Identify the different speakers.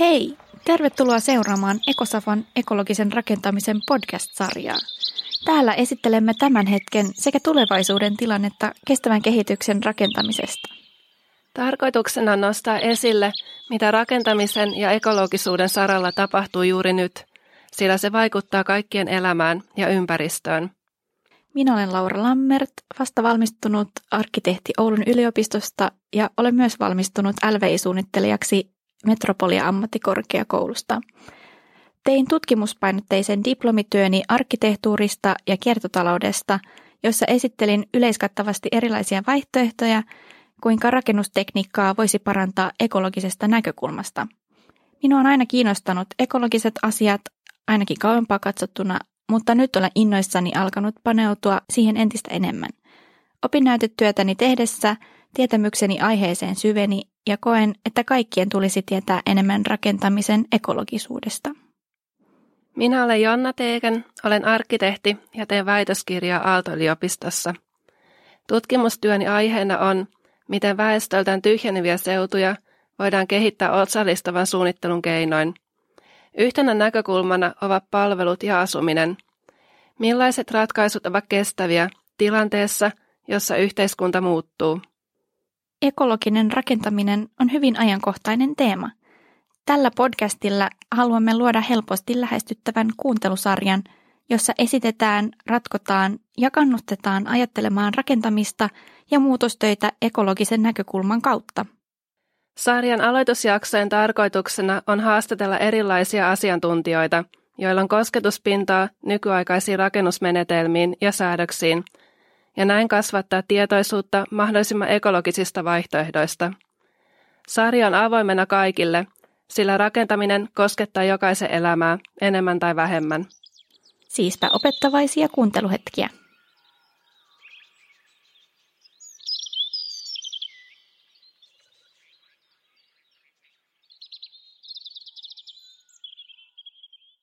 Speaker 1: Hei! Tervetuloa seuraamaan Ekosafan ekologisen rakentamisen podcast-sarjaa. Täällä esittelemme tämän hetken sekä tulevaisuuden tilannetta kestävän kehityksen rakentamisesta.
Speaker 2: Tarkoituksena on nostaa esille, mitä rakentamisen ja ekologisuuden saralla tapahtuu juuri nyt, sillä se vaikuttaa kaikkien elämään ja ympäristöön.
Speaker 1: Minä olen Laura Lammert, vasta valmistunut arkkitehti Oulun yliopistosta ja olen myös valmistunut LVI-suunnittelijaksi Metropolia ammattikorkeakoulusta. Tein tutkimuspainotteisen diplomityöni arkkitehtuurista ja kiertotaloudesta, jossa esittelin yleiskattavasti erilaisia vaihtoehtoja, kuinka rakennustekniikkaa voisi parantaa ekologisesta näkökulmasta. Minua on aina kiinnostanut ekologiset asiat, ainakin kauempaa katsottuna, mutta nyt olen innoissani alkanut paneutua siihen entistä enemmän. Opinnäytetyötäni tehdessä tietämykseni aiheeseen syveni ja koen, että kaikkien tulisi tietää enemmän rakentamisen ekologisuudesta.
Speaker 2: Minä olen Jonna Teeken, olen arkkitehti ja teen väitöskirjaa Aalto-yliopistossa. Tutkimustyöni aiheena on, miten väestöltään tyhjeneviä seutuja voidaan kehittää osallistavan suunnittelun keinoin. Yhtenä näkökulmana ovat palvelut ja asuminen. Millaiset ratkaisut ovat kestäviä tilanteessa, jossa yhteiskunta muuttuu?
Speaker 1: Ekologinen rakentaminen on hyvin ajankohtainen teema. Tällä podcastilla haluamme luoda helposti lähestyttävän kuuntelusarjan, jossa esitetään, ratkotaan ja kannustetaan ajattelemaan rakentamista ja muutostöitä ekologisen näkökulman kautta.
Speaker 2: Sarjan aloitusjaksojen tarkoituksena on haastatella erilaisia asiantuntijoita, joilla on kosketuspintaa nykyaikaisiin rakennusmenetelmiin ja säädöksiin – ja näin kasvattaa tietoisuutta mahdollisimman ekologisista vaihtoehdoista. Sarja on avoimena kaikille, sillä rakentaminen koskettaa jokaisen elämää enemmän tai vähemmän.
Speaker 1: Siispä opettavaisia kuunteluhetkiä.